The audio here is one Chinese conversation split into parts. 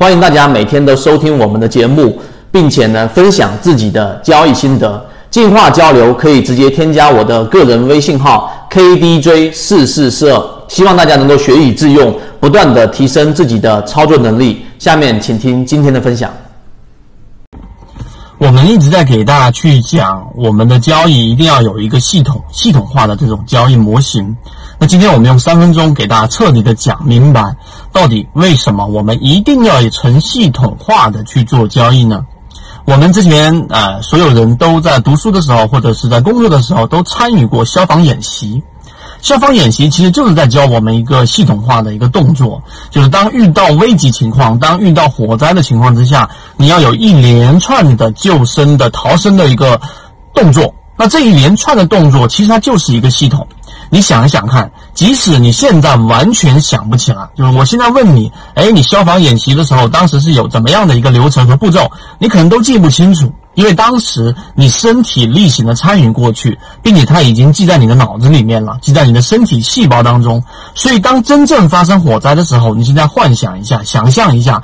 欢迎大家每天都收听我们的节目，并且呢分享自己的交易心得。进化交流可以直接添加我的个人微信号 kdj 四四四二，希望大家能够学以致用，不断的提升自己的操作能力。下面请听今天的分享。我们一直在给大家去讲，我们的交易一定要有一个系统、系统化的这种交易模型。那今天我们用三分钟给大家彻底的讲明白，到底为什么我们一定要以纯系统化的去做交易呢？我们之前呃，所有人都在读书的时候，或者是在工作的时候，都参与过消防演习。消防演习其实就是在教我们一个系统化的一个动作，就是当遇到危急情况、当遇到火灾的情况之下，你要有一连串的救生的逃生的一个动作。那这一连串的动作，其实它就是一个系统。你想一想看，即使你现在完全想不起来，就是我现在问你，哎，你消防演习的时候，当时是有怎么样的一个流程和步骤，你可能都记不清楚。因为当时你身体力行的参与过去，并且它已经记在你的脑子里面了，记在你的身体细胞当中。所以当真正发生火灾的时候，你现在幻想一下，想象一下，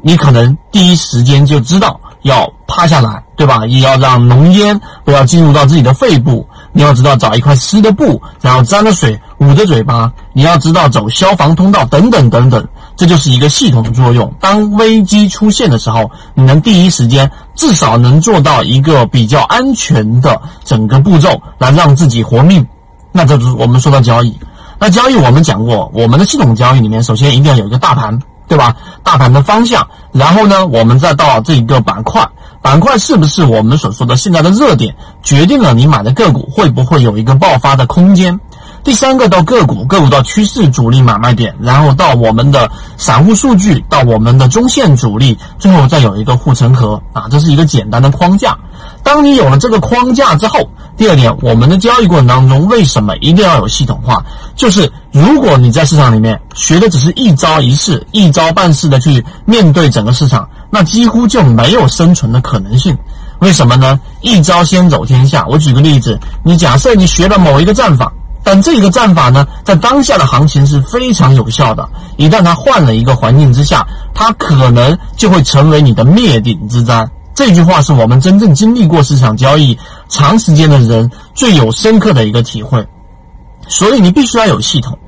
你可能第一时间就知道要趴下来，对吧？也要让浓烟不要进入到自己的肺部。你要知道找一块湿的布，然后沾了水捂着嘴巴。你要知道走消防通道等等等等。这就是一个系统的作用。当危机出现的时候，你能第一时间至少能做到一个比较安全的整个步骤，来让自己活命。那这就是我们说到交易。那交易我们讲过，我们的系统交易里面，首先一定要有一个大盘，对吧？大盘的方向，然后呢，我们再到这一个板块，板块是不是我们所说的现在的热点，决定了你买的个股会不会有一个爆发的空间。第三个到个股，个股到趋势主力买卖点，然后到我们的散户数据，到我们的中线主力，最后再有一个护城河啊，这是一个简单的框架。当你有了这个框架之后，第二点，我们的交易过程当中为什么一定要有系统化？就是如果你在市场里面学的只是一招一式、一招半式的去面对整个市场，那几乎就没有生存的可能性。为什么呢？一招先走天下。我举个例子，你假设你学了某一个战法。但这个战法呢，在当下的行情是非常有效的。一旦它换了一个环境之下，它可能就会成为你的灭顶之灾。这句话是我们真正经历过市场交易长时间的人最有深刻的一个体会。所以你必须要有系统。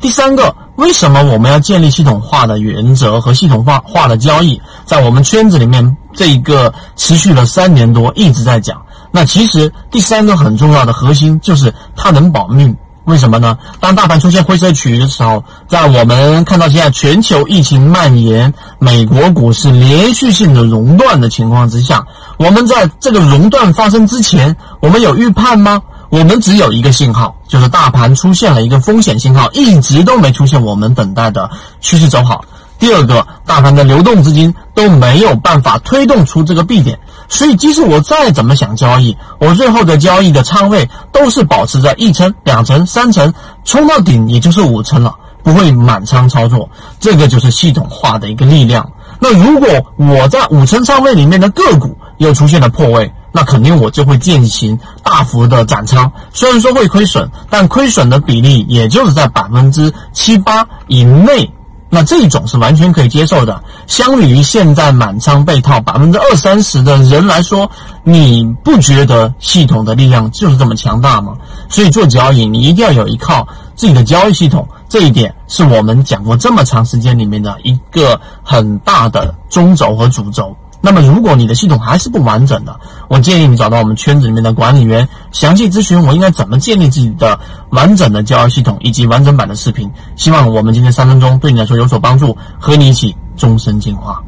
第三个，为什么我们要建立系统化的原则和系统化化的交易？在我们圈子里面，这一个持续了三年多一直在讲。那其实第三个很重要的核心就是它能保命。为什么呢？当大盘出现灰色区域的时候，在我们看到现在全球疫情蔓延、美国股市连续性的熔断的情况之下，我们在这个熔断发生之前，我们有预判吗？我们只有一个信号，就是大盘出现了一个风险信号，一直都没出现我们等待的趋势走好。第二个，大盘的流动资金都没有办法推动出这个 B 点。所以，即使我再怎么想交易，我最后的交易的仓位都是保持在一层、两层、三层，冲到顶也就是五层了，不会满仓操作。这个就是系统化的一个力量。那如果我在五层仓位里面的个股又出现了破位，那肯定我就会进行大幅的斩仓。虽然说会亏损，但亏损的比例也就是在百分之七八以内。那这种是完全可以接受的。相比于现在满仓被套百分之二三十的人来说，你不觉得系统的力量就是这么强大吗？所以做交易，你一定要有一套自己的交易系统。这一点是我们讲过这么长时间里面的一个很大的中轴和主轴。那么，如果你的系统还是不完整的，我建议你找到我们圈子里面的管理员，详细咨询我应该怎么建立自己的完整的交易系统以及完整版的视频。希望我们今天三分钟对你来说有所帮助，和你一起终身进化。